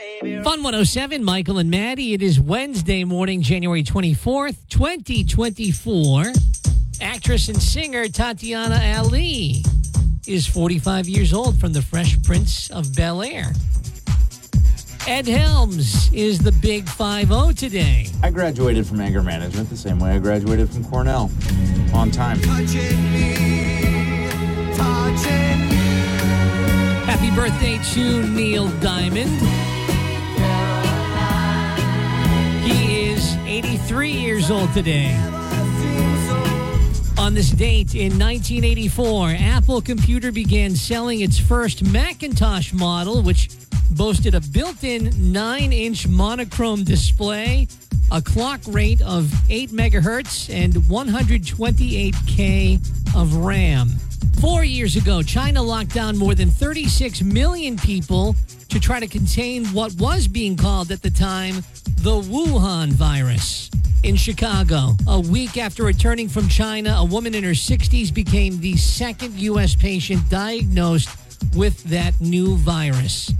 Fun 107, Michael and Maddie. It is Wednesday morning, January 24th, 2024. Actress and singer Tatiana Ali is 45 years old from the Fresh Prince of Bel Air. Ed Helms is the big 5 0 today. I graduated from anger management the same way I graduated from Cornell. On time. Happy birthday to Neil Diamond. 83 years old today. On this date in 1984, Apple Computer began selling its first Macintosh model, which boasted a built in 9 inch monochrome display, a clock rate of 8 megahertz, and 128K of RAM. Four years ago, China locked down more than 36 million people to try to contain what was being called at the time the Wuhan virus. In Chicago, a week after returning from China, a woman in her 60s became the second U.S. patient diagnosed with that new virus.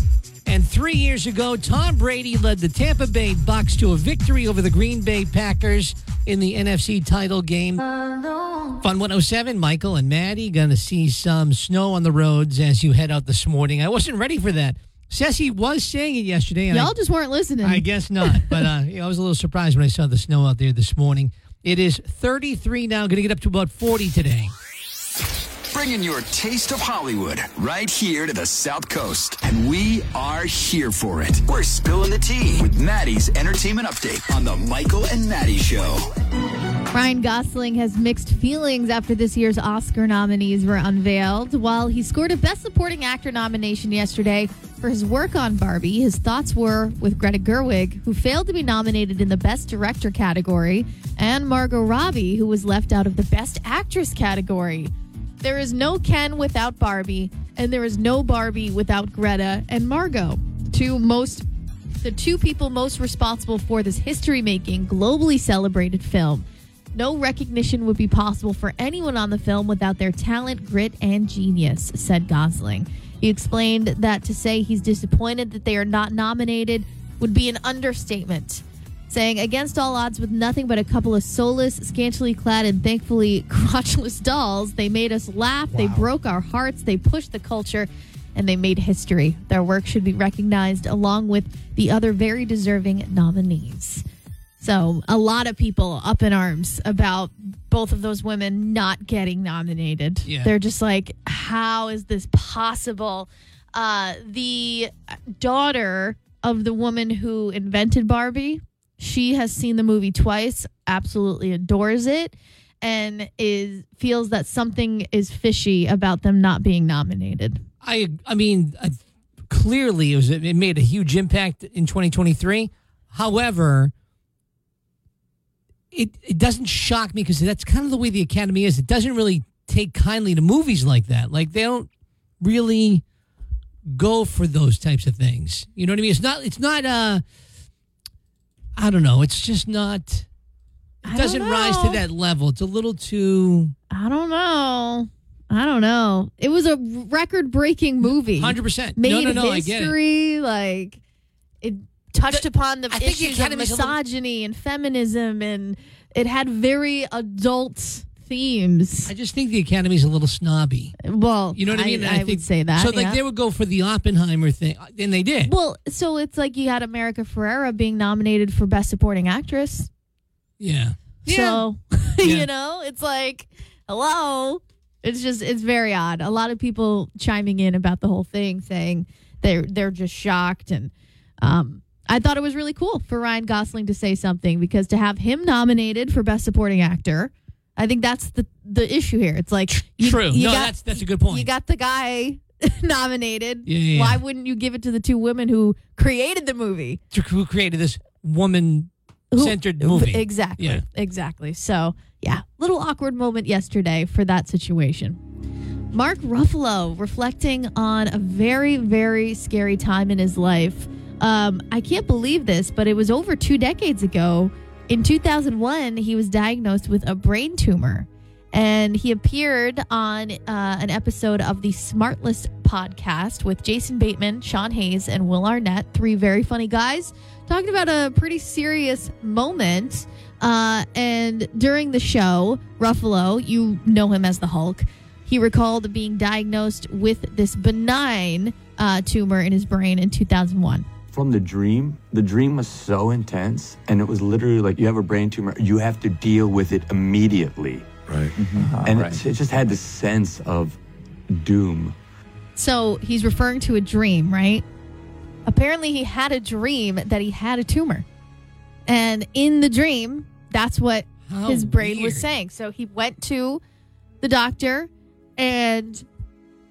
And three years ago, Tom Brady led the Tampa Bay Bucks to a victory over the Green Bay Packers in the NFC title game. Fun 107, Michael and Maddie going to see some snow on the roads as you head out this morning. I wasn't ready for that. Ceci was saying it yesterday. and Y'all just weren't listening. I guess not. But uh, I was a little surprised when I saw the snow out there this morning. It is 33 now, going to get up to about 40 today. Bringing your taste of Hollywood right here to the South Coast. And we are here for it. We're spilling the tea with Maddie's entertainment update on the Michael and Maddie Show. Ryan Gosling has mixed feelings after this year's Oscar nominees were unveiled. While he scored a Best Supporting Actor nomination yesterday for his work on Barbie, his thoughts were with Greta Gerwig, who failed to be nominated in the Best Director category, and Margot Robbie, who was left out of the Best Actress category. There is no Ken without Barbie, and there is no Barbie without Greta and Margot, two most the two people most responsible for this history making, globally celebrated film. No recognition would be possible for anyone on the film without their talent, grit, and genius, said Gosling. He explained that to say he's disappointed that they are not nominated would be an understatement, saying, Against all odds, with nothing but a couple of soulless, scantily clad, and thankfully crotchless dolls, they made us laugh, they broke our hearts, they pushed the culture, and they made history. Their work should be recognized along with the other very deserving nominees. So, a lot of people up in arms about both of those women not getting nominated. Yeah. They're just like, how is this possible? Uh, the daughter of the woman who invented Barbie, she has seen the movie twice, absolutely adores it, and is feels that something is fishy about them not being nominated. I I mean, uh, clearly it was it made a huge impact in 2023. However, it it doesn't shock me because that's kind of the way the Academy is. It doesn't really take kindly to movies like that. Like they don't really go for those types of things. You know what I mean? It's not. It's not. Uh, I don't know. It's just not. It doesn't rise to that level. It's a little too. I don't know. I don't know. It was a record breaking movie. Hundred percent. Made No, no, no. I get it. history. Like it touched The- upon the I think the issues of a little- misogyny and feminism, and it had very adult themes. I just think the Academy's a little snobby. well, You know what I, mean? And I, think, would say that. So, like, yeah. they would go for the Oppenheimer thing, and they did. well, so it's like you had America Ferrera being nominated for Best Supporting Actress. yeah. So, Yeah. you know, it's like, hello. It's just, it's very odd. A lot of people chiming in about the whole thing, saying they're they're just shocked, and um, I thought it was really cool for Ryan Gosling to say something because to have him nominated for Best Supporting Actor, I think that's the the issue here. It's like you, True. you no, got- that's that's a good point. You got the guy nominated. Yeah, yeah, Why wouldn't you give it to the two women who created the movie? who created this woman centered movie. Exactly. Yeah. Exactly. So, yeah, little awkward moment yesterday for that situation. Mark Ruffalo reflecting on a very, very scary time in his life. Um, I can't believe this, but it was over two decades ago. In 2001, he was diagnosed with a brain tumor. And he appeared on uh, an episode of the Smartless podcast with Jason Bateman, Sean Hayes, and Will Arnett, three very funny guys, talking about a pretty serious moment. Uh, and during the show, Ruffalo, you know him as the Hulk, he recalled being diagnosed with this benign uh, tumor in his brain in 2001. From the dream, the dream was so intense, and it was literally like you have a brain tumor, you have to deal with it immediately. Right. Mm-hmm. Uh-huh. Uh-huh. and right. it, it just had this sense of doom. So he's referring to a dream, right? Apparently, he had a dream that he had a tumor. And in the dream, that's what How his brain was saying. So he went to the doctor and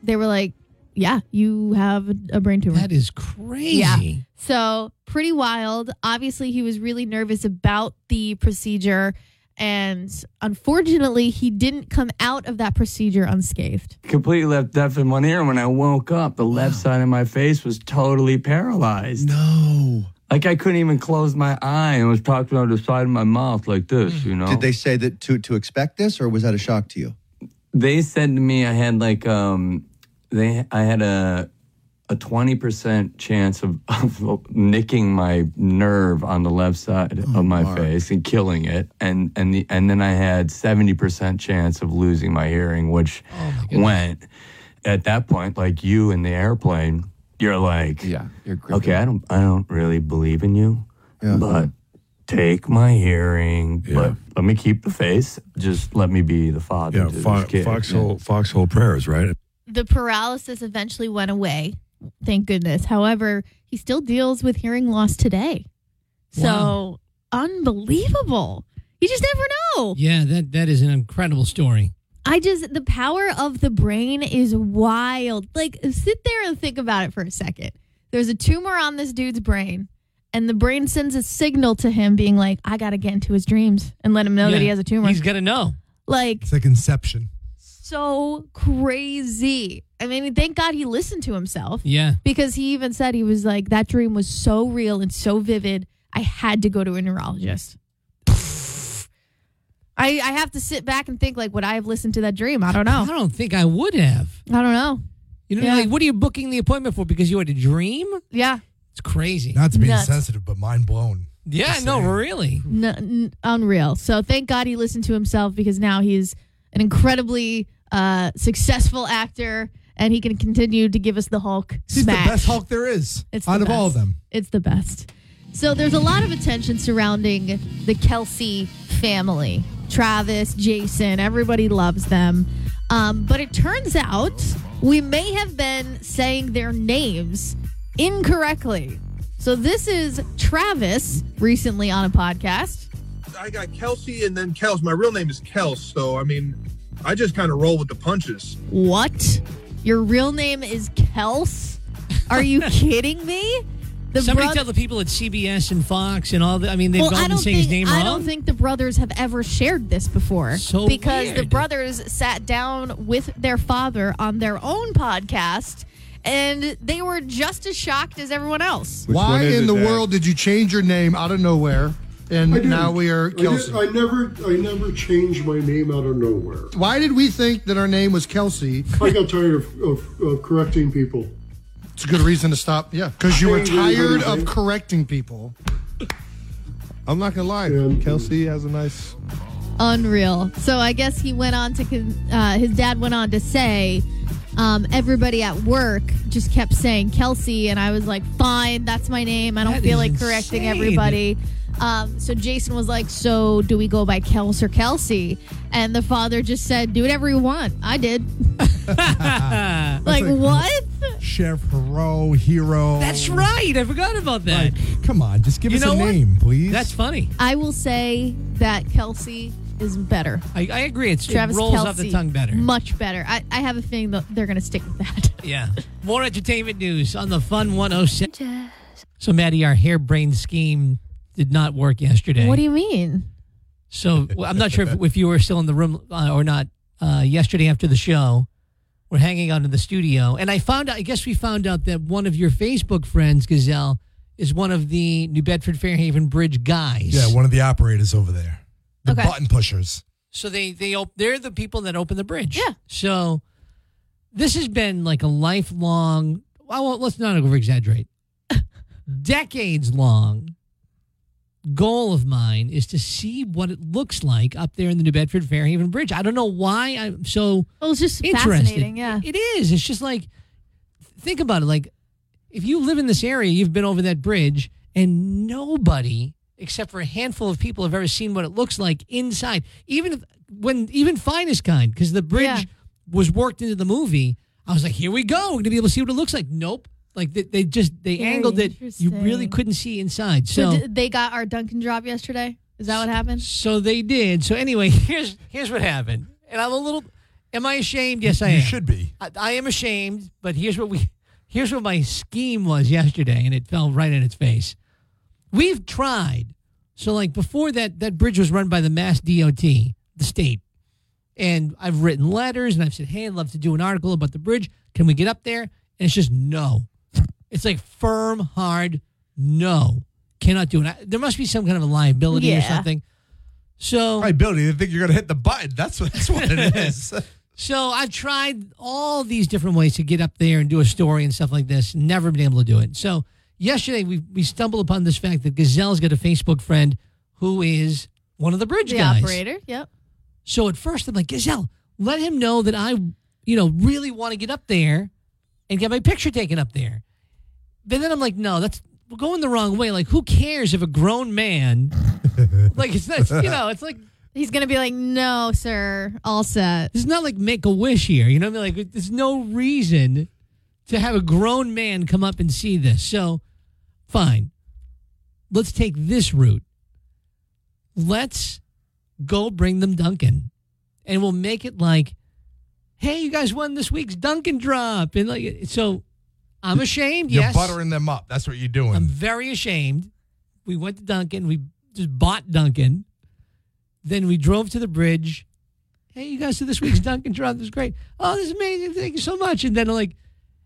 they were like, Yeah, you have a- a brain tumor. That is crazy. Yeah. So pretty wild. Obviously, he was really nervous about the procedure. And unfortunately, he didn't come out of that procedure unscathed. Completely left deaf in one ear. When I woke up, the left side of my face was totally paralyzed. No. Like I couldn't even close my eye and was talking out the side of my mouth like this, you know? Did they say that to to expect this, or was that a shock to you? they said to me I had like um they I had a a twenty percent chance of, of nicking my nerve on the left side oh, of my face and killing it, and and the and then I had seventy percent chance of losing my hearing, which oh, went at that point like you in the airplane. You're like, Yeah, you're okay, I don't I don't really believe in you, but take my hearing, but let me keep the face. Just let me be the father Yeah, fo- foxhole, foxhole prayers, right? The paralysis eventually went away. Thank goodness. However, he still deals with hearing loss today. So unbelievable. You just never know. Yeah, that that is an incredible story. I just the power of the brain is wild. Like sit there and think about it for a second. There's a tumor on this dude's brain, and the brain sends a signal to him being like, I gotta get into his dreams and let him know that he has a tumor. He's got to know. like It's like Inception. So crazy. I mean, thank God he listened to himself. Yeah. because he even said he was like that dream was so real and so vivid i had to go to a neurologist I, I have to sit back and think like would i have listened to that dream i don't know. I don't think I would have. i don't know You know, Yeah. like, what are you booking the appointment for? Because you had a dream? yeah It's crazy. Not to be Nuts. insensitive, but mind blown. yeah, no, really. N- n- unreal so thank god he listened to himself because now he's an incredibly uh, successful actor and he can continue to give us the hulk He's smash the best Hulk there is It's the out of all of them. It's the best. So there's a lot of attention surrounding the Kelce family. Travis, Jason, everybody loves them. Um, but it turns out we may have been saying their names incorrectly. So this is Travis recently on a podcast. I got Kelsey and then Kels. My real name is Kels, so I mean, I just kind of roll with the punches. What? Your real name is Kels? Are you kidding me? The Somebody broth- tell the people at CBS and Fox and all the. I mean, they've well, all I saying his name I wrong. don't think the brothers have ever shared this before. So because the brothers sat down with their father on their own podcast, and they were just as shocked as everyone else. Why in the Dad? world did you change your name out of nowhere? And I now we are I, did- Kelsey. I never, I never changed my name out of nowhere. Why did we think that our name was Kelsey? I got tired of, of, of correcting people. It's a good reason to stop. Yeah, because you were tired of correcting people. I'm not gonna lie. Yeah. Kelsey has a nice. Unreal. So I guess he went on to, con- uh, his dad went on to say, um, everybody at work just kept saying Kelsey, and I was like, fine, that's my name. I don't That feel is like correcting insane. everybody. Um, so Jason was like, so do we go by Kels or Kelsey? And the father just said, do whatever you want. I did. like, like- what? Chef, hero, hero. That's right. I forgot about that. Like, come on, just give You us a what? name, please. That's funny. I will say that Kelsey is better. I, I agree. It's, Travis it rolls Kelsey, off the tongue better. Much better. I, I have a feeling that they're going to stick with that. Yeah. More entertainment news on the Fun 107. So, Maddie, our harebrained scheme did not work yesterday. What do you mean? So well, I'm not sure if, if you were still in the room uh, or not. Uh, yesterday after the show, we're hanging out in the studio, and I found out. I guess we found out that one of your Facebook friends, Gazelle, is one of the New Bedford Fairhaven Bridge guys. yeah, one of the operators over there. The Okay. button pushers. So they they op- they're the people that open the bridge. Yeah. So this has been like a lifelong. Well, let's not over exaggerate. Decades long goal of mine is to see what it looks like up there in the New Bedford Fairhaven Bridge. I don't know why I'm so Well, it's just interested. fascinating. Yeah. It is. It's just like think about it. Like if you live in this area, you've been over that bridge, and nobody except for a handful of people have ever seen what it looks like inside. Even if, when even Finestkind, because the bridge Yeah. was worked into the movie. I was like, here we go. We're gonna be able to see what it looks like. Nope. Like they, they just they Very angled it. You really couldn't see inside. So, So d- they got our Dunkin' drop yesterday. Is that what happened? so they did. So anyway, here's here's what happened. And I'm a little. Am I ashamed? Yes, I am. You should be. I, I am ashamed. But here's what we. Here's what my scheme was yesterday, and it fell right in its face. We've tried. So like before that, that bridge was run by the Mass DOT, the state, and I've written letters and I've said, hey, I'd love to do an article about the bridge. Can we get up there? And it's just no. It's like firm, hard, no. Cannot do it. There must be some kind of a liability or something. So Liability. They think you're going to hit the button. That's what, that's what it is. So I've tried all these different ways to get up there and do a story and stuff like this. Never been able to do it. So yesterday we we stumbled upon this fact that Gazelle's got a Facebook friend who is one of the bridge The guys. operator. Yep. So at first I'm like, Gazelle, let him know that I, you know, really want to get up there and get my picture taken up there. But then I'm like, no, that's we're going the wrong way. Like, who cares if a grown man, like it's not, you know, it's like He's gonna be like, "No, sir, all set." It's not like make a wish here. You know what I mean? Like, there's no reason to have a grown man come up and see this. So, fine. Let's take this route. Let's go bring them Dunkin', and we'll make it like, hey, you guys won this week's Dunkin' drop, and like, so I'm ashamed. You're yes, buttering them up. That's what you're doing. I'm very ashamed. We went to Dunkin'. We just bought Dunkin'. Then we drove to the bridge. Hey, you guys, so this week's Dunkin' drop this is great. Oh, this is amazing. Thank you so much. And then like,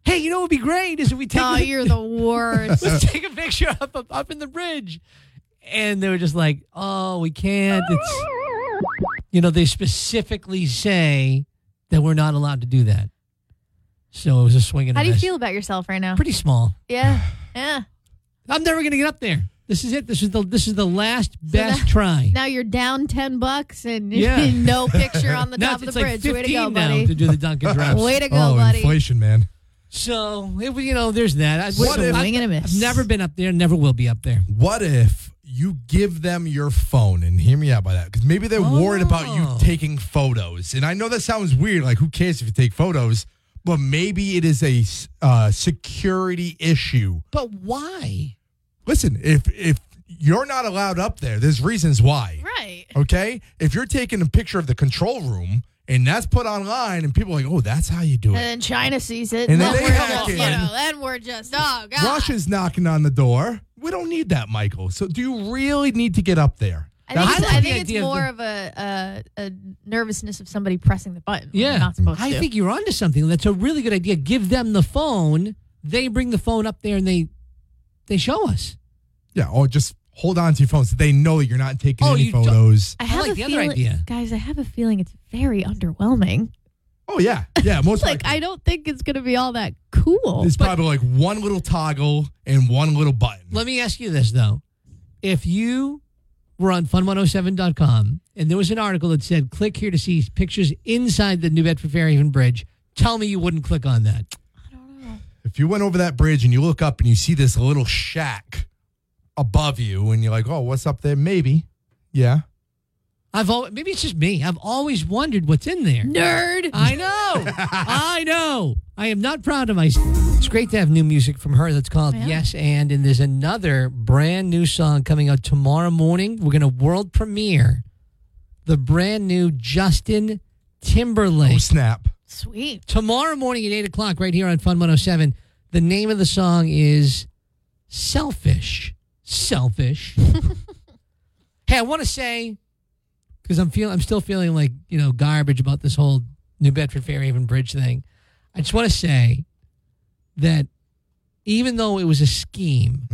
hey, you know what would be great is if we take Oh, the- you're the worst. let's take a picture up, up up in the bridge. And they were just like, oh, we can't. It's you know, they specifically say that we're not allowed to do that. So it was a swing and a How do you miss. feel about yourself right now? Pretty small. Yeah. Yeah. I'm never gonna get up there. This is it. This is the this is the last So best now- try. Now you're down ten bucks and Yeah. no picture on the Now top of the like bridge. Way to go, 15 now buddy. to do the Dunkin' drops. Way to go, oh, buddy. inflation, man. So it was, you know, there's that. I, What if- I, Swing and a miss. I've never been up there. Never will be up there. What if you give them your phone and hear me out by that? Because maybe they're worried about you Oh. taking photos. And I know that sounds weird. Like, who cares if you take photos? But maybe it is a uh, security issue. But why? Listen, if if you're not allowed up there, there's reasons why. Right. Okay, if you're taking a picture of the control room and that's put online, and people are like, "Oh, that's how you do it. And then China sees it. And And then then they we're hack just, you in. know, then we're just, oh, God. Russia's knocking on the door. We don't need that, Michael. So, do you really need to get up there? I think, That's it's, the- I think it's idea of more the- of a, a, a nervousness of somebody pressing the button. Yeah, not supposed I to. think you're onto something. That's a really good idea. Give them the phone. They bring the phone up there and they they show us. Yeah, or just hold on to your phones. they know you're not taking Oh, any you don't- photos. I have like a the other feeling, idea. guys. I have a feeling it's very underwhelming. Oh yeah, yeah. Most Like likely. I don't think it's going to be all that cool. There's probably like one little toggle and one little button. Let me ask you this though. If you were on fun107.com and there was an article that said click here to see pictures inside the New Bedford Fairhaven Bridge, tell me you wouldn't click on that. I don't know. If you went over that bridge and you look up and you see this little shack above you, and you're like, "Oh, what's up there?" Maybe, yeah. I've always, maybe it's just me. I've always wondered what's in there. Nerd. I know. I know. I am not proud of myself. It's great to have new music from her that's called Yeah. Yes and. And there's another brand new song coming out tomorrow morning. We're going to world premiere the brand new Justin Timberlake. Oh Timberlake. snap! Sweet. tomorrow morning at 8 o'clock, right here on Fun 107. The name of the song is Selfish. Selfish. hey, I want to say, because I'm feeling, I'm still feeling like you know garbage about this whole New Bedford Fairhaven Bridge thing. I just want to say that even though it was a scheme,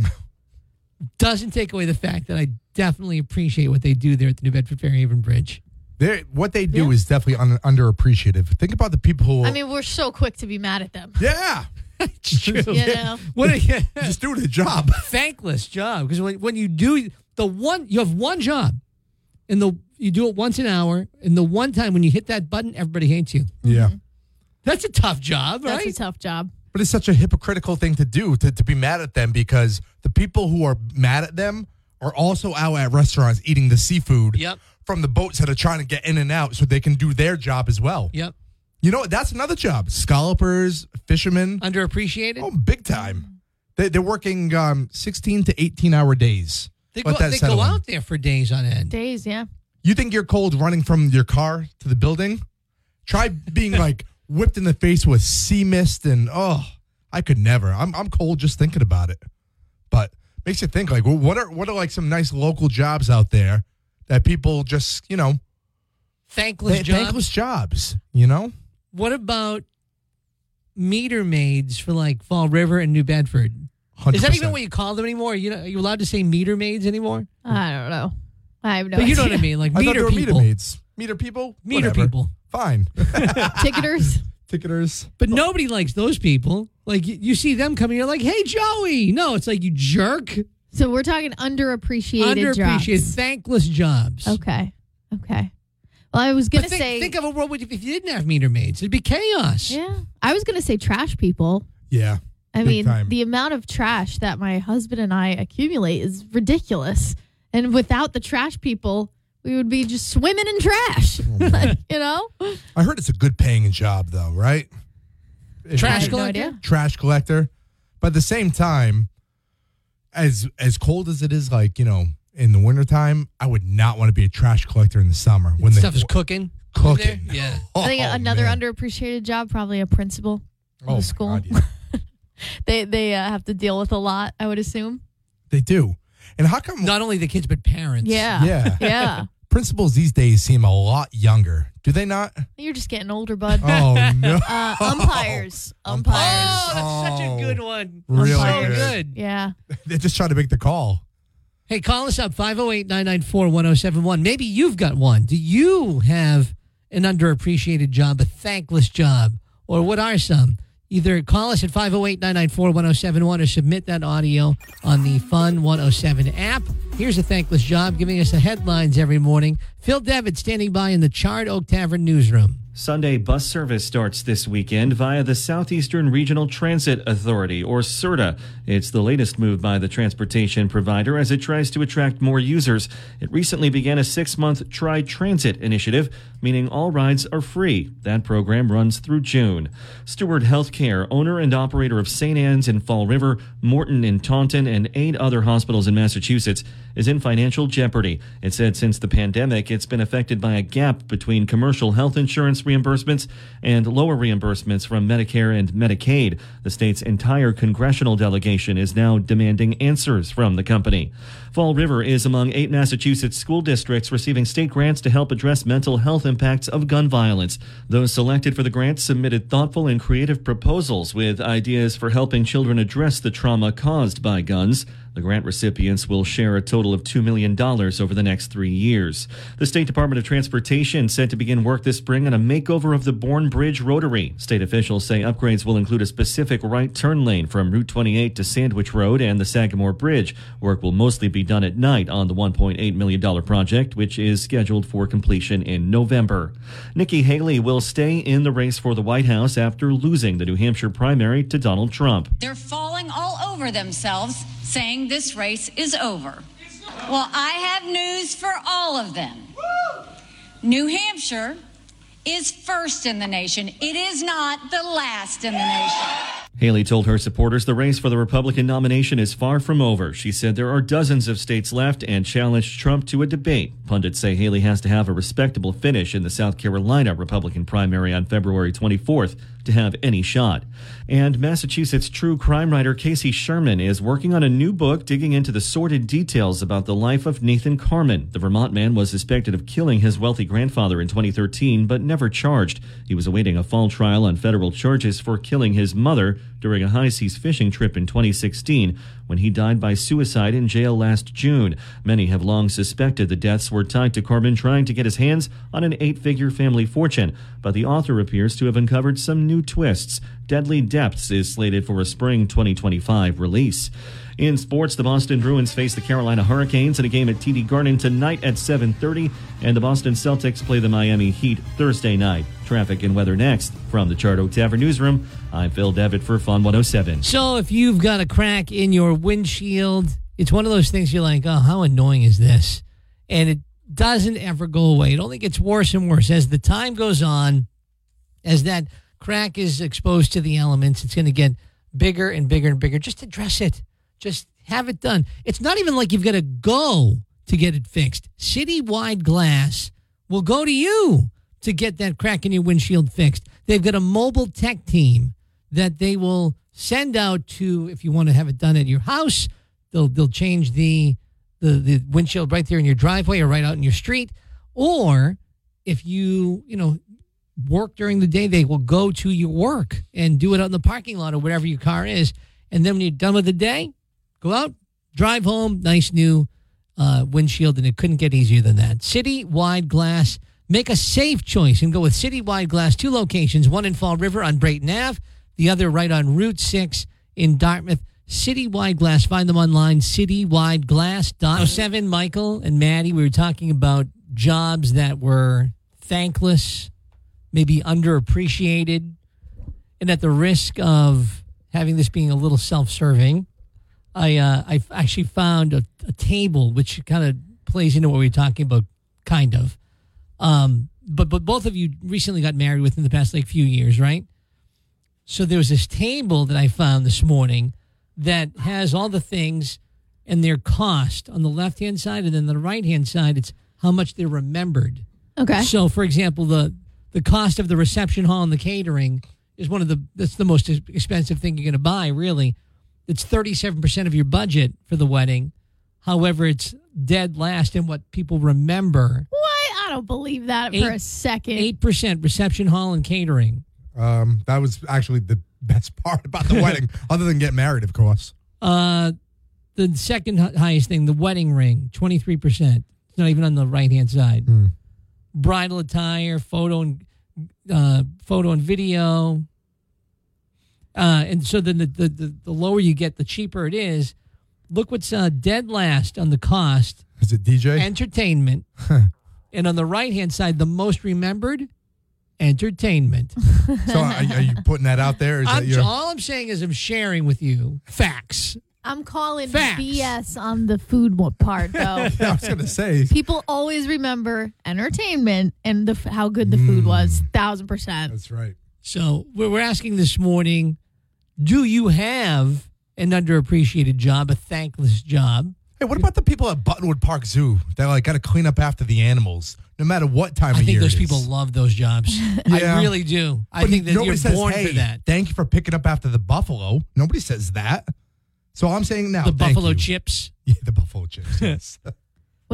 doesn't take away the fact that I definitely appreciate what they do there at the New Bedford Fairhaven Bridge. They what they do is definitely un, underappreciated. Think about the people who. I mean, we're so quick to be mad at them. yeah, You know? What a yeah, just doing a job. thankless job because when, when you do the one you have one job and the you do it once an hour and the one time when you hit that button everybody hates you Yeah, mm-hmm. that's a tough job That's right a tough job. but it's such a hypocritical thing to do to, to be mad at them because the people who are mad at them are also out at restaurants eating the seafood Yep. from the boats that are trying to get in and out so they can do their job as well. yep You know what? That's another job. Scallopers, fishermen. underappreciated Oh, big time. They, they're working um, 16 to 18 hour days. they Let go, that they settle go in. out there for days on end Days, yeah. You think you're cold running from your car to the building? Try being like whipped in the face with sea mist and oh, I could never. I'm I'm cold just thinking about it. But makes you think like well, what are what are like some nice local jobs out there that people just you know thankless th- job thankless jobs. You know, what about meter maids for like fall river and new bedford 100%. is that even what you call them anymore you know are you allowed to say meter maids anymore I don't know. I have no but you know what i mean like I thought they meter were people meter maids, meter people, meter Whatever. people Fine, Ticketers. ticketers. But nobody likes those people. Like you, you see them coming, you're like, "Hey, Joey!" No, it's like you jerk. So we're talking underappreciated, Underappreciated, jobs. thankless jobs. Okay. Okay. Well, I was gonna But think, say. think of a world with- if you didn't have meter maids, it'd be chaos. yeah, I was gonna say trash people. Yeah, I Big mean, time. the amount of trash that my husband and I accumulate is ridiculous. And without the trash people, we would be just swimming in trash. Oh, Like, you know? I heard it's a good paying job though, right? Trash I have no collector? trash collector. But at the same time, as as cold as it is, like you know, in the wintertime, I would not want to be a trash collector in the summer when the Stuff the is cooking. in cooking. there. Yeah. I think Oh, another man. underappreciated job, probably a principal of Oh, the school. God, yeah. They they uh, have to deal with a lot, I would assume. They do. And how come? Not only the kids, but parents. Yeah. Yeah. Yeah. Principals these days seem a lot younger. Do they not? You're just getting older, bud. Oh no! Uh, umpires. Umpires. Oh, that's such a Oh. good one. Really so good. good. Yeah. They're just trying to make the call. Hey, call us up 508 994 1071. Maybe you've got one. Do you have an underappreciated job, a thankless job? Or what are some? Either call us at 508 994 1071 or submit that audio on the Fun 107 app. Here's a thankless job giving us the headlines every morning. Phil Devitt standing by in the Charred Oak Tavern newsroom. Sunday bus service starts this weekend via the Southeastern Regional Transit Authority, or CERTA. It's the latest move by the transportation provider as it tries to attract more users. It recently began a six month Try Transit initiative, meaning all rides are free. That program runs through June. Steward Healthcare, owner and operator of St. Anne's in Fall River, Morton in Taunton, and eight other hospitals in Massachusetts, is in financial jeopardy. It said since the pandemic, it's been affected by a gap between commercial health insurance reimbursements and lower reimbursements from Medicare and Medicaid. The state's entire congressional delegation is now demanding answers from the company. Fall River is among eight Massachusetts school districts receiving state grants to help address mental health impacts of gun violence. Those selected for the grants submitted thoughtful and creative proposals with ideas for helping children address the trauma caused by guns. The grant recipients will share a total of $2 million over the next three years. The State Department of Transportation said to begin work this spring on a makeover of the Bourne Bridge Rotary. State officials say upgrades will include a specific right turn lane from Route 28 to Sandwich Road and the Sagamore Bridge. Work will mostly be done at night on the $1.8 million project, which is scheduled for completion in November. Nikki Haley will stay in the race for the White House after losing the New Hampshire primary to Donald Trump. They're falling all over themselves, saying this race is over. Well, I have news for all of them. New Hampshire is first in the nation. It is not the last in the nation. Haley told her supporters the race for the Republican nomination is far from over. She said there are dozens of states left and challenged Trump to a debate. Pundits say Haley has to have a respectable finish in the South Carolina Republican primary on February 24th to have any shot. And Massachusetts true crime writer Casey Sherman is working on a new book digging into the sordid details about the life of Nathan Carman. The Vermont man was suspected of killing his wealthy grandfather in 2013 but never charged. He was awaiting a fall trial on federal charges for killing his mother during a high seas fishing trip in 2016 when he died by suicide in jail last June. Many have long suspected the deaths were tied to Carman trying to get his hands on an eight figure family fortune, but the author appears to have uncovered some new twists. Deadly Depths is slated for a spring 2025 release. In sports, the Boston Bruins face the Carolina Hurricanes in a game at TD Garden tonight at 7:30, and the Boston Celtics play the Miami Heat Thursday night. Traffic and weather next from the Charred Oak Tavern newsroom. I'm Phil Devitt for Fun 107. So if you've got a crack in your windshield, it's one of those things you're like, oh, how annoying is this? And it doesn't ever go away. It only gets worse and worse as the time goes on. As that crack is exposed to the elements, it's going to get bigger and bigger and bigger. Just address it. Just have it done. It's not even like you've got to go to get it fixed. Citywide Glass will go to you to get that crack in your windshield fixed. They've got a mobile tech team that they will send out to if you want to have it done at your house. They'll they'll change the the the windshield right there in your driveway or right out in your street. Or if you you know work during the day, they will go to your work and do it out in the parking lot or wherever your car is. And then when you're done with the day, go out, drive home, nice new uh, windshield, and it couldn't get easier than that. City-wide glass. Make a safe choice and go with City-wide glass. Two locations, one in Fall River on Brayton Ave, the other right on Route 6 in Dartmouth. Citywide Glass. Find them online, citywideglass.07. Michael and Maddie, we were talking about jobs that were thankless, maybe underappreciated, and at the risk of having this being a little self-serving, I uh, I actually found a, a table which kind of plays into what we were talking about, kind of. Um, but but both of you recently got married within the past like few years, right? So there was this table that I found this morning that has all the things and their cost on the left hand side, and then the right hand side, it's how much they're remembered. Okay. So, for example, the the cost of the reception hall and the catering is one of the that's the most expensive thing you're going to buy. Really, it's thirty seven percent of your budget for the wedding. However, it's dead last in what people remember. What? I don't believe that for a second. Eight percent reception hall and catering. Um, that was actually the best part about the wedding, other than getting married, of course. Uh, the second highest thing, the wedding ring, twenty three percent. It's not even on the right hand side. Bridal attire, photo and uh, photo and video. Uh, and so then the, the, the, the lower you get, the cheaper it is. Look what's uh, dead last on the cost. Is it DJ? Entertainment. and on the right hand side, the most remembered, entertainment. So are, are you putting that out there? Is I'm, that your, all I'm saying is I'm sharing with you facts. I'm calling Facts. BS on the food part, though. I was going to say. People always remember entertainment and the how good the food was. Mm. Thousand percent. That's right. So we're we're asking this morning do you have an underappreciated job, a thankless job? Hey, what about the people at Buttonwood Park Zoo that like got to clean up after the animals, no matter what time I of year? I think those it people is? love those jobs. Yeah. I really do. I But think that nobody you're says, born hey, for that. Thank you for picking up after the buffalo. Nobody says that. So I'm saying now The thank buffalo you. chips. Yeah, the buffalo chips. Yes.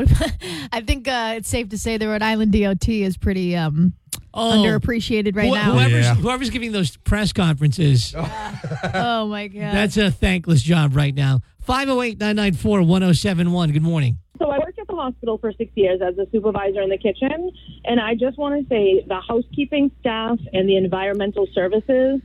What about, I think uh, it's safe to say the Rhode Island DOT is pretty um, Oh. underappreciated right Wh- now. Whoever's, Yeah. whoever's giving those press conferences, oh my god. that's a thankless job right now. 508 994 1071. Good morning. So I worked at the hospital for six years as a supervisor in the kitchen, and I just want to say the housekeeping staff and the environmental services,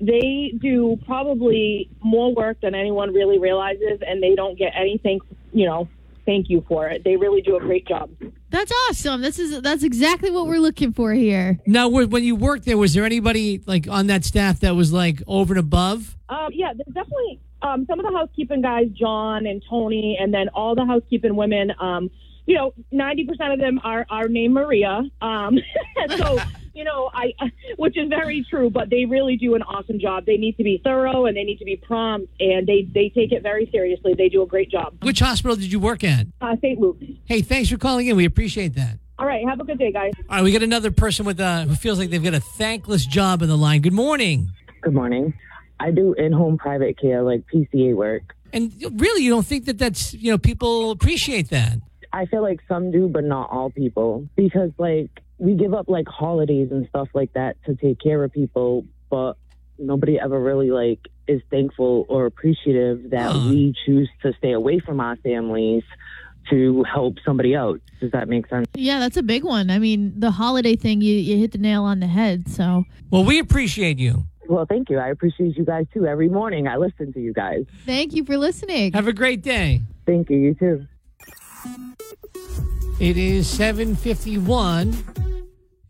they do probably more work than anyone really realizes, and they don't get anything, you know, thank you for it. They really do a great job. That's awesome. This is that's exactly what we're looking for here. Now, when you worked there, was there anybody like on that staff that was like over and above? Um, yeah, there's definitely um, some of the housekeeping guys, John and Tony, and then all the housekeeping women. Um, you know, ninety percent of them are are named Maria. Um, so you know, I which is very true. But they really do an awesome job. They need to be thorough and they need to be prompt, and they they take it very seriously. They do a great job. Which hospital did you work at? Uh, St. Luke's. Hey, thanks for calling in. We appreciate that. All right, have a good day, guys. All right, we got another person with uh, who feels like they've got a thankless job in the line. Good morning. Good morning. I do in-home private care, like PCA work. And really, you don't think that that's you know people appreciate that? I feel like some do, but not all people, because like we give up like holidays and stuff like that to take care of people, but nobody ever really like is thankful or appreciative that uh-huh. we choose to stay away from our families to help somebody else. Does that make sense? Yeah, that's a big one. I mean, the holiday thing, you, you hit the nail on the head. So, Well, we appreciate you. Well, thank you. I appreciate you guys too. Every morning I listen to you guys. thank you for listening. Have a great day. Thank you. You too. It is 751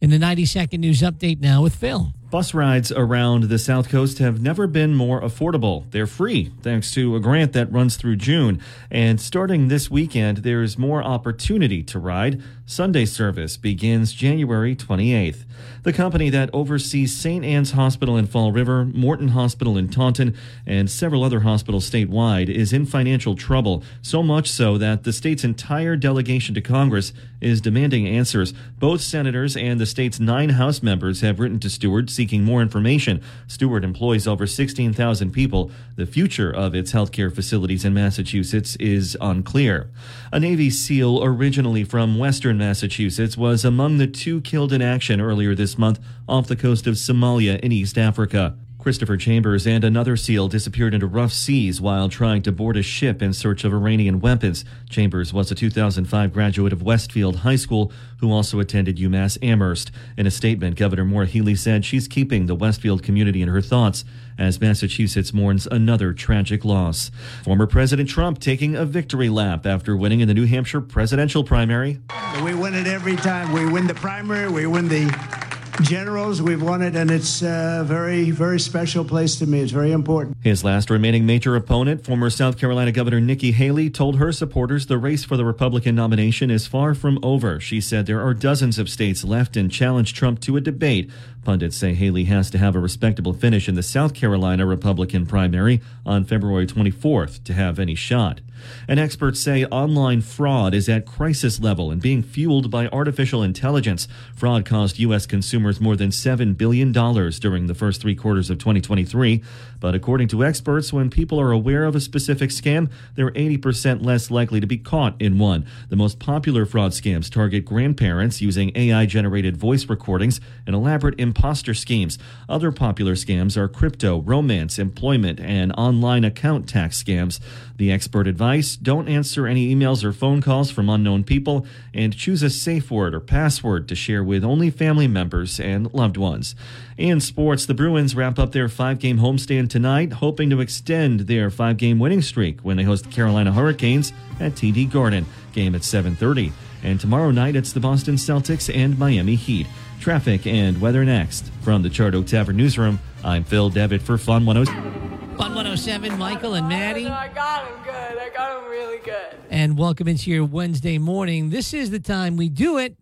in the 90 second news update now with Phil. Bus rides around the South Coast have never been more affordable. They're free thanks to a grant that runs through June. And starting this weekend, there's more opportunity to ride. Sunday service begins January 28th. The company that oversees St. Anne's Hospital in Fall River, Morton Hospital in Taunton, and several other hospitals statewide is in financial trouble, so much so that the state's entire delegation to Congress is demanding answers. Both senators and the state's nine House members have written to Steward seeking more information. Steward employs over 16,000 people. The future of its healthcare facilities in Massachusetts is unclear. A Navy SEAL originally from western Massachusetts was among the two killed in action earlier this month off the coast of Somalia in East Africa. Christopher Chambers and another SEAL disappeared into rough seas while trying to board a ship in search of Iranian weapons. Chambers was a 2005 graduate of Westfield High School who also attended UMass Amherst. In a statement, Governor Maura Healey said she's keeping the Westfield community in her thoughts as Massachusetts mourns another tragic loss. Former President Trump taking a victory lap after winning in the New Hampshire presidential primary. We win it every time. We win the primary, we win the generals, we've won it, and it's a very, very special place to me. It's very important. His last remaining major opponent, former South Carolina Governor Nikki Haley, told her supporters the race for the Republican nomination is far from over. She said there are dozens of states left and challenged Trump to a debate. Pundits say Haley has to have a respectable finish in the South Carolina Republican primary on February 24th to have any shot. And experts say online fraud is at crisis level and being fueled by artificial intelligence. Fraud cost U.S. consumers more than $7 billion during the first three quarters of 2023. But according to experts, when people are aware of a specific scam, they're 80% less likely to be caught in one. The most popular fraud scams target grandparents using AI generated voice recordings and elaborate imposter schemes. Other popular scams are crypto, romance, employment, and online account tax scams. The expert advice don't answer any emails or phone calls from unknown people and choose a safe word or password to share with only family members and loved ones. In sports, the Bruins wrap up their five game homestand tonight, hoping to extend their five game winning streak when they host the Carolina Hurricanes at TD Garden. Game at 7:30. And tomorrow night it's the Boston Celtics and Miami Heat. Traffic and weather next. From the Charred Oak Tavern Newsroom, I'm Phil Devitt for Fun 107. Fun 107, Michael and Maddie. I got him good. I got him really good. And welcome into your Wednesday morning. This is the time we do it.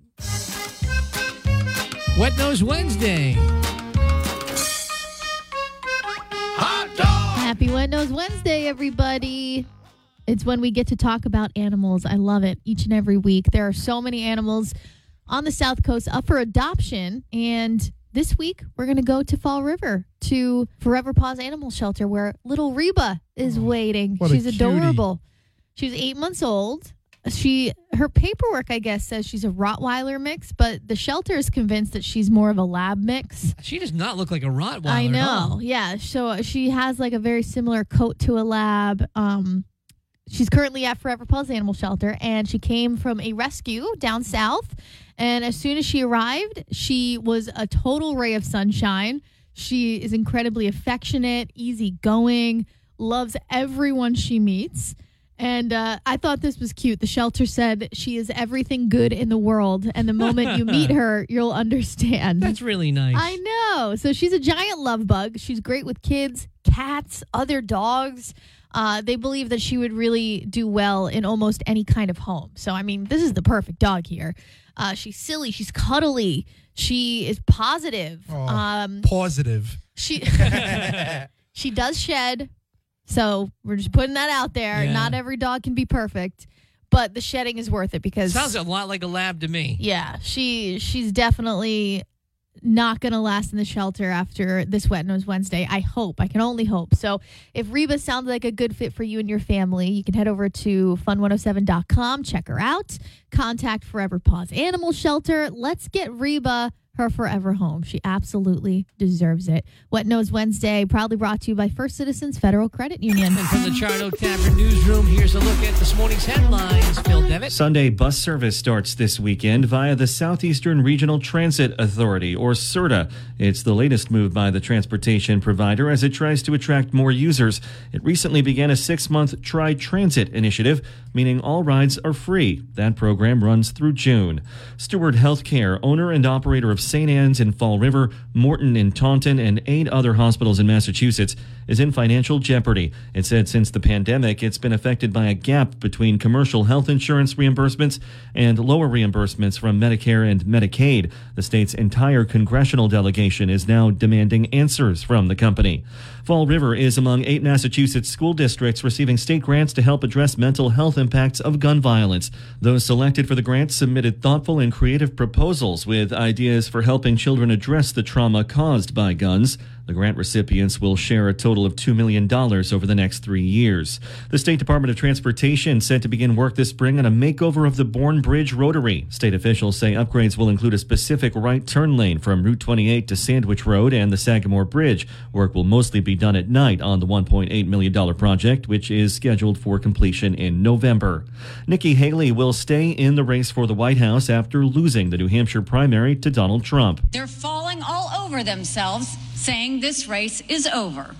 Wet Nose Wednesday. Happy Wet Nose Wednesday, everybody. It's when we get to talk about animals. I love it each and every week. There are so many animals on the South Coast up for adoption. And this week, we're going to go to Fall River to Forever Paws Animal Shelter where little Reba is waiting. what a She's adorable. She's eight months old. She her paperwork, I guess, says she's a Rottweiler mix, but the shelter is convinced that she's more of a lab mix. She does not look like a Rottweiler. I know. Yeah. So she has like a very similar coat to a lab. Um, she's currently at Forever Paws Animal Shelter, and she came from a rescue down south. And as soon as she arrived, she was a total ray of sunshine. She is incredibly affectionate, easygoing, loves everyone she meets. And uh, I thought this was cute. The shelter said she is everything good in the world. And the moment you meet her, you'll understand. That's really nice. I know. So she's a giant love bug. She's great with kids, cats, other dogs. Uh, they believe that she would really do well in almost any kind of home. So, I mean, this is the perfect dog here. Uh, she's silly. She's cuddly. She is positive. um, Positive. she she does shed. So we're just putting that out there. Yeah. Not every dog can be perfect, but the shedding is worth it because Sounds a lot like a lab to me. yeah, she she's definitely not going to last in the shelter after this Wet Nose Wednesday. I hope. I can only hope. So if Reba sounds like a good fit for you and your family, you can head over to fun107.com, check her out, contact Forever Paws Animal Shelter. Let's get Reba her forever home. She absolutely deserves it. Wet Nose Wednesday, proudly brought to you by First Citizens Federal Credit Union. And from the Charred Oak Tavern newsroom, here's a look at this morning's headlines. Phil Devitt. Sunday bus service starts this weekend via the Southeastern Regional Transit Authority, or CERTA. It's the latest move by the transportation provider as it tries to attract more users. It recently began a six month Try Transit initiative, meaning all rides are free. That program runs through June. Steward Healthcare, owner and operator of St. Anne's in Fall River, Morton in Taunton, and eight other hospitals in Massachusetts, is in financial jeopardy. It said since the pandemic, it's been affected by a gap between commercial health insurance reimbursements and lower reimbursements from Medicare and Medicaid. The state's entire congressional delegation is now demanding answers from the company. Fall River is among eight Massachusetts school districts receiving state grants to help address mental health impacts of gun violence. Those selected for the grants submitted thoughtful and creative proposals with ideas for helping children address the trauma caused by guns. The grant recipients will share a total of $2 million over the next three years. The State Department of Transportation set to begin work this spring on a makeover of the Bourne Bridge Rotary. State officials say upgrades will include a specific right turn lane from Route 28 to Sandwich Road and the Sagamore Bridge. Work will mostly be done at night on the $1.8 million project, which is scheduled for completion in November. Nikki Haley will stay in the race for the White House after losing the New Hampshire primary to Donald Trump. They're falling all over themselves, saying this race is over.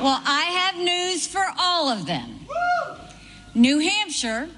Well, I have news for all of them. New Hampshire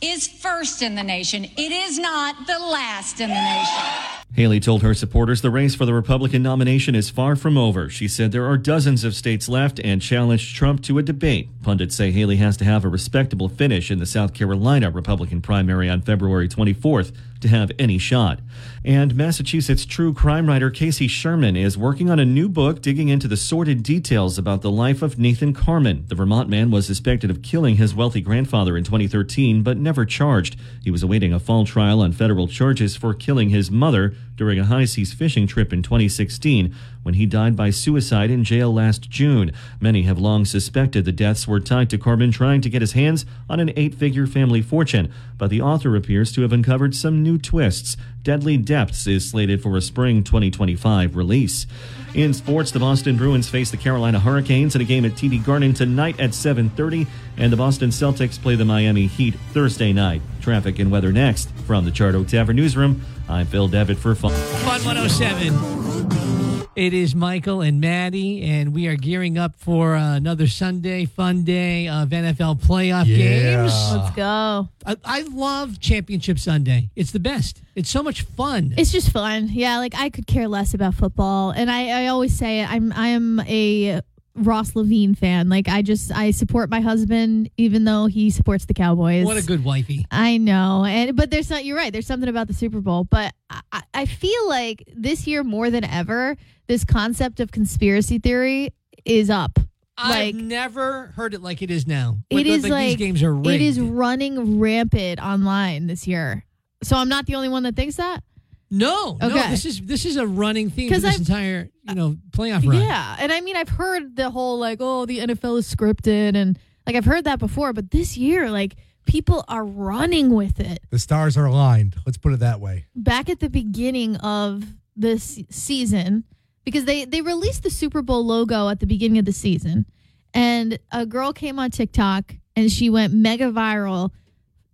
is first in the nation. It is not the last in the nation. Haley told her supporters the race for the Republican nomination is far from over. She said there are dozens of states left and challenged Trump to a debate. Pundits say Haley has to have a respectable finish in the South Carolina Republican primary on February 24th to have any shot. And Massachusetts true crime writer Casey Sherman is working on a new book digging into the sordid details about the life of Nathan Carman. The Vermont man was suspected of killing his wealthy grandfather in 2013, but never charged. He was awaiting a fall trial on federal charges for killing his mother during a high seas fishing trip in 2016 when he died by suicide in jail last June. Many have long suspected the deaths were tied to Carman trying to get his hands on an eight figure family fortune, but the author appears to have uncovered some new twists. Deadly Depths is slated for a spring 2025 release. In sports, the Boston Bruins face the Carolina Hurricanes in a game at TD Garden tonight at 7:30, and the Boston Celtics play the Miami Heat Thursday night. Traffic and weather next from the Charred Oak Tavern newsroom. I'm Phil Devitt for Fun. Fun 107. It is Michael and Maddie, and we are gearing up for uh, another Sunday fun day of NFL playoff games. Let's go. I, I love Championship Sunday. It's the best. It's so much fun. It's just fun. Yeah, like I could care less about football. And I, I always say it, I'm I am a Ross Levine fan. Like I just I support my husband even though he supports the Cowboys. What a good wifey. I know, and but there's not. You're right. There's something about the Super Bowl, but I, I feel like this year more than ever, this concept of conspiracy theory is up. I've never heard it like it is now. It is like, these games are rigged. It is running rampant online this year. So I'm not the only one that thinks that. No, no, this is this is a running theme for 'Cause this I've- entire you know playoff run. Yeah, and I mean I've heard the whole like oh the NFL is scripted and like I've heard that before, but this year like people are running with it. The stars are aligned. Let's put it that way. back at the beginning of this season because they they released the Super Bowl logo at the beginning of the season and a girl came on TikTok and she went mega viral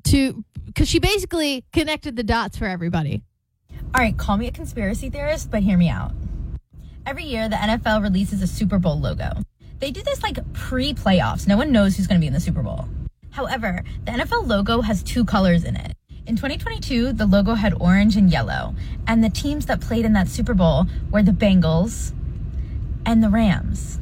to cuz she basically connected the dots for everybody. All right, call me a conspiracy theorist, but hear me out. Every year, the NFL releases a Super Bowl logo. They do this like pre playoffs. No one knows who's going to be in the Super Bowl. However, the NFL logo has two colors in it. In 2022, the logo had orange and yellow, and the teams that played in that Super Bowl were the Bengals and the Rams.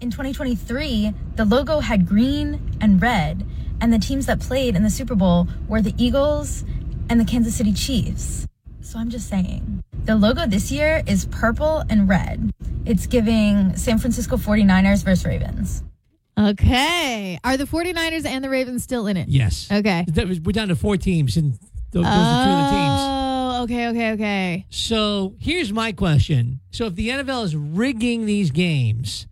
In 2023, the logo had green and red, and the teams that played in the Super Bowl were the Eagles and the Kansas City Chiefs. So I'm just saying. The logo this year is purple and red. It's giving San Francisco 49ers versus Ravens. Okay. Are the 49ers and the Ravens still in it? Yes. Okay. That was- We're down to four teams, and those, those are two of the teams. Oh, okay, okay, okay. So here's my question: So if the NFL is rigging these games,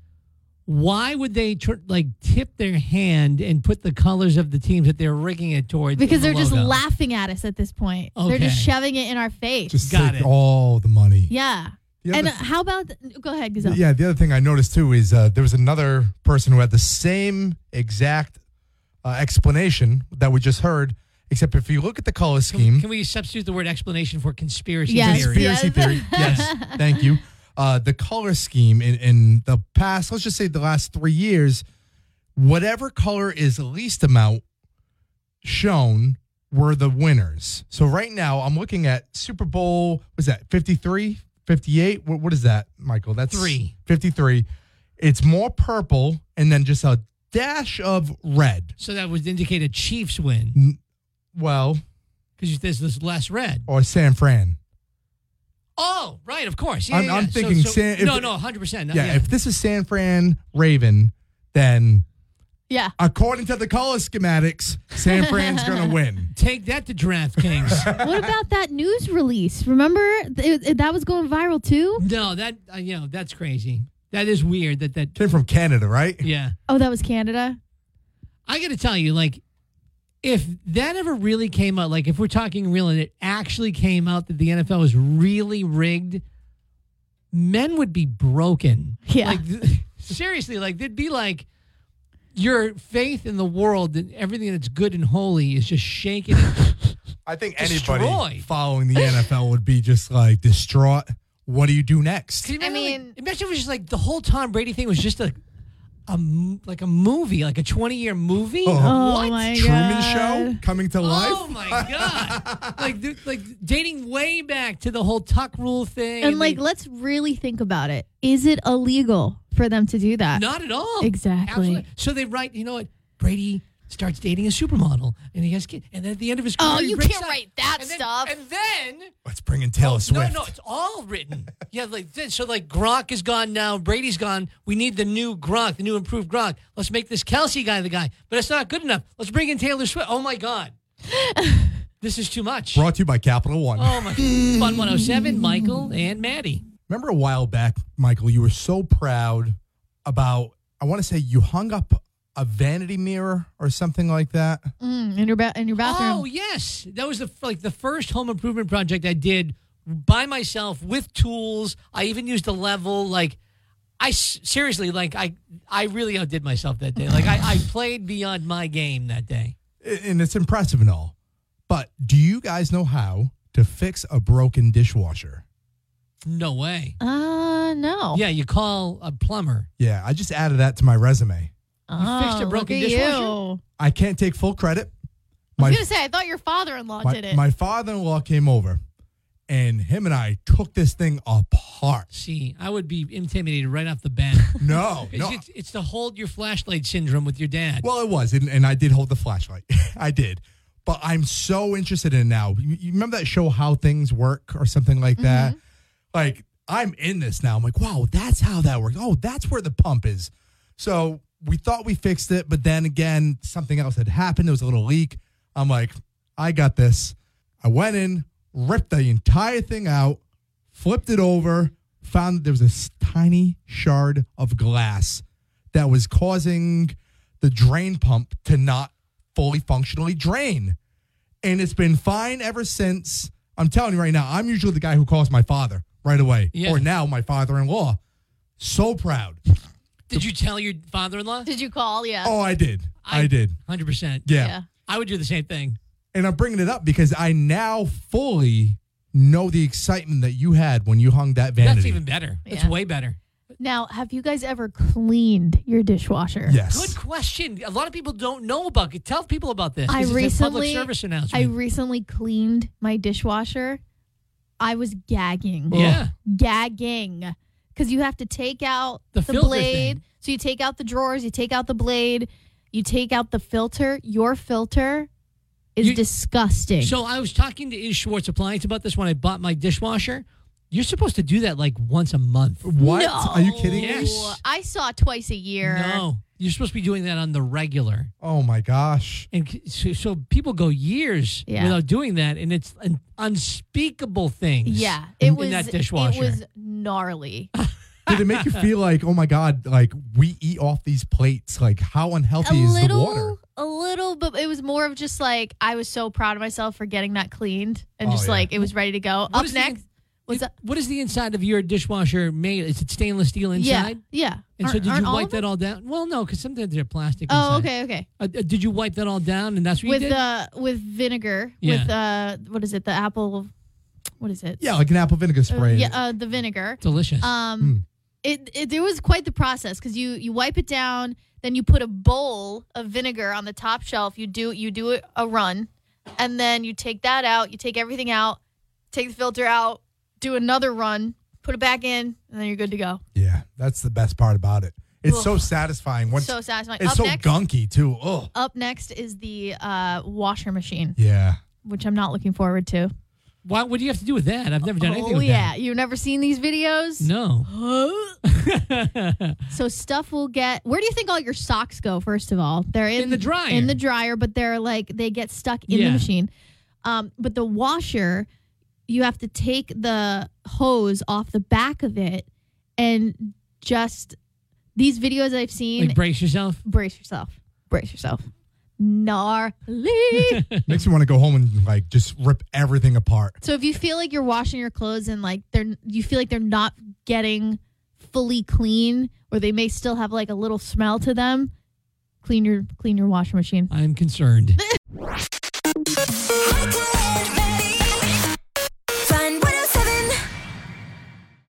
why would they tr- like tip their hand and put the colors of the teams that they're rigging it towards? Because in the they're just logo? laughing at us at this point. They're just shoving it in our face. Just Got take all the money. yeah. The and other- uh, how about go ahead, Gazelle? Yeah, the other thing I noticed too is uh, there was another person who had the same exact uh, explanation that we just heard, except if you look at the color scheme, Can we substitute the word explanation for conspiracy Yes, theory? conspiracy theory. Yes, thank you. Uh, the color scheme in, in the past, let's just say the last three years, whatever color is least amount shown were the winners. So right now, I'm looking at Super Bowl, was that 53, 58? What, what is that, Michael? That's Three. 53. It's more purple and then just a dash of red. So that would indicate a Chiefs win Well, because there's this less red. or San Fran. Oh, right, of course. Yeah, I'm, yeah, I'm yeah. So- thinking so- San. if- no, no, hundred percent. yeah, if this is San Fran Raven, then Yeah. according to the color schematics, San Fran's going to win. Take that to DraftKings. what about that news release? Remember Th- it- that was going viral too? no, that uh, you know that's crazy. That is weird. That that Came from Canada, right? yeah. Oh, that was Canada. I got to tell you, like, if that ever really came out, like, if we're talking real and it actually came out that the NFL was really rigged, men would be broken. Yeah. Like, th- seriously, like, they'd be like, your faith in the world and everything that's good and holy is just shaken. I think Destroyed. anybody following the NFL would be just like distraught. What do you do next? I mean, imagine if it was just like the whole Tom Brady thing was just a, a m- like a movie, like a twenty year movie. Oh. oh. what? my Truman God. Show coming to life. Oh my god! like, th- like dating way back to the whole tuck rule thing, And like they- let's really think about it. Is it illegal for them to do that? not at all. Exactly. Absolutely. So they write, you know what? Brady starts dating a supermodel, and he has kids, and then at the end of his oh, career, Oh, he you breaks can't up. write that And then- stuff. And then oh, Let's bring in Taylor Oh, Swift. No, no, it's all written. yeah, like this. So like Gronk is gone now. Brady's gone. We need the new Gronk, the new improved Gronk. Let's make this Kelce guy the guy. But it's not good enough. Let's bring in Taylor Swift. Oh my God. this is too much. Brought to you by Capital One. Oh my Fun 107, Michael and Maddie. Remember a while back, Michael, you were so proud about, I want to say you hung up a vanity mirror or something like that. Mm, in your ba- in your bathroom. Oh yes, that was the like the first home improvement project I did by myself with tools. I even used a level. Like I seriously, like I I really outdid myself that day. Like I, I played beyond my game that day. And it's impressive and all. But do you guys know how to fix a broken dishwasher? No way. Uh no. Yeah, you call a plumber. Yeah, I just added that to my resume. Oh, fixed a broken look at dishwasher? you. I can't take full credit. I My, was gonna say I thought your father-in-law my, did it. my father-in-law came over and him and I took this thing apart. See, I would be intimidated right off the bat. No, It's, no. it's, it's the hold your flashlight syndrome with your dad. Well, it was, and, and I did hold the flashlight. I did. But I'm so interested in it now. You, you remember that show, How Things Work, or something like that? Mm-hmm. Like, I'm in this now. I'm like, wow, that's how that works. Oh, that's where the pump is. So we thought we fixed it, but then again, something else had happened. There was a little leak. I'm like, I got this. I went in, ripped the entire thing out, flipped it over, found that there was this tiny shard of glass that was causing the drain pump to not fully functionally drain. And it's been fine ever since. I'm telling you right now, I'm usually the guy who calls my father right away, Yeah. or now my father in law. So proud. Did you tell your father-in-law? Did you call? Yeah. Oh, I did. I, did. Hundred percent. Yeah. Yeah. I would do the same thing. And I'm bringing it up because I now fully know the excitement that you had when you hung that vanity. That's even better. That's Yeah. way better. Now, have you guys ever cleaned your dishwasher? yes. Good question. A lot of people don't know about it. Tell people about this. I 'cause it's a recently public service I recently cleaned my dishwasher. I was gagging. yeah. Gagging. Because you have to take out The the, blade. thing. So you take out the drawers, you take out the blade, you take out the filter. Your filter is You- disgusting. So I was talking to Is Schwartz Appliance about this when I bought my dishwasher. You're supposed to do that like once a month. What? No. Are you kidding me? Yes. I saw it twice a year. No, you're supposed to be doing that on the regular. Oh my gosh. And so, so people go years Yeah. without doing that, and it's an unspeakable thing. Yeah, it in, was in that dishwasher. It was gnarly. Did it make you feel like, oh my god, like we eat off these plates? Like how unhealthy is the water? a little, but it was more of just like I was so proud of myself for getting that cleaned and Oh, just yeah. like it was ready to go. What Up is the- next, what's up? What is the inside of your dishwasher made? Is it stainless steel inside? Yeah, yeah. And so Aren't- did you wipe of that all down? Well, no, because sometimes they're plastic. Oh, inside. okay, okay. Uh, uh, did you wipe that all down, and that's what With you did? uh with vinegar, Yeah. with uh what is it? The apple, what is it? Yeah, like an apple vinegar Uh, spray. yeah, uh, the vinegar. Delicious. Um, it, it it was quite the process because you you wipe it down, then you put a bowl of vinegar on the top shelf. You do you do it a run, and then you take that out. You take everything out, take the filter out, do another run, put it back in, and then you're good to go. Yeah, that's the best part about it. It's so satisfying. Once So satisfying. It's Up so next- gunky too. Oh, Up next is the uh, washer machine, yeah. which I'm not looking forward to. Why? What do you have to do with that? I've never done anything Oh with yeah, you've never seen these videos? No. So stuff will get. Where do you think all your socks go? First of all, they're in, In the dryer. In the dryer, but they're like they get stuck in the machine. Um, but the washer, you have to take the hose off the back of it, and just these videos I've seen. Like brace yourself. brace yourself. Brace yourself. Gnarly. Makes me want to go home and like just rip everything apart. so if you feel like you're washing your clothes and like they're you feel like they're not getting fully clean or they may still have like a little smell to them, clean your clean your washing machine. I'm concerned. Michael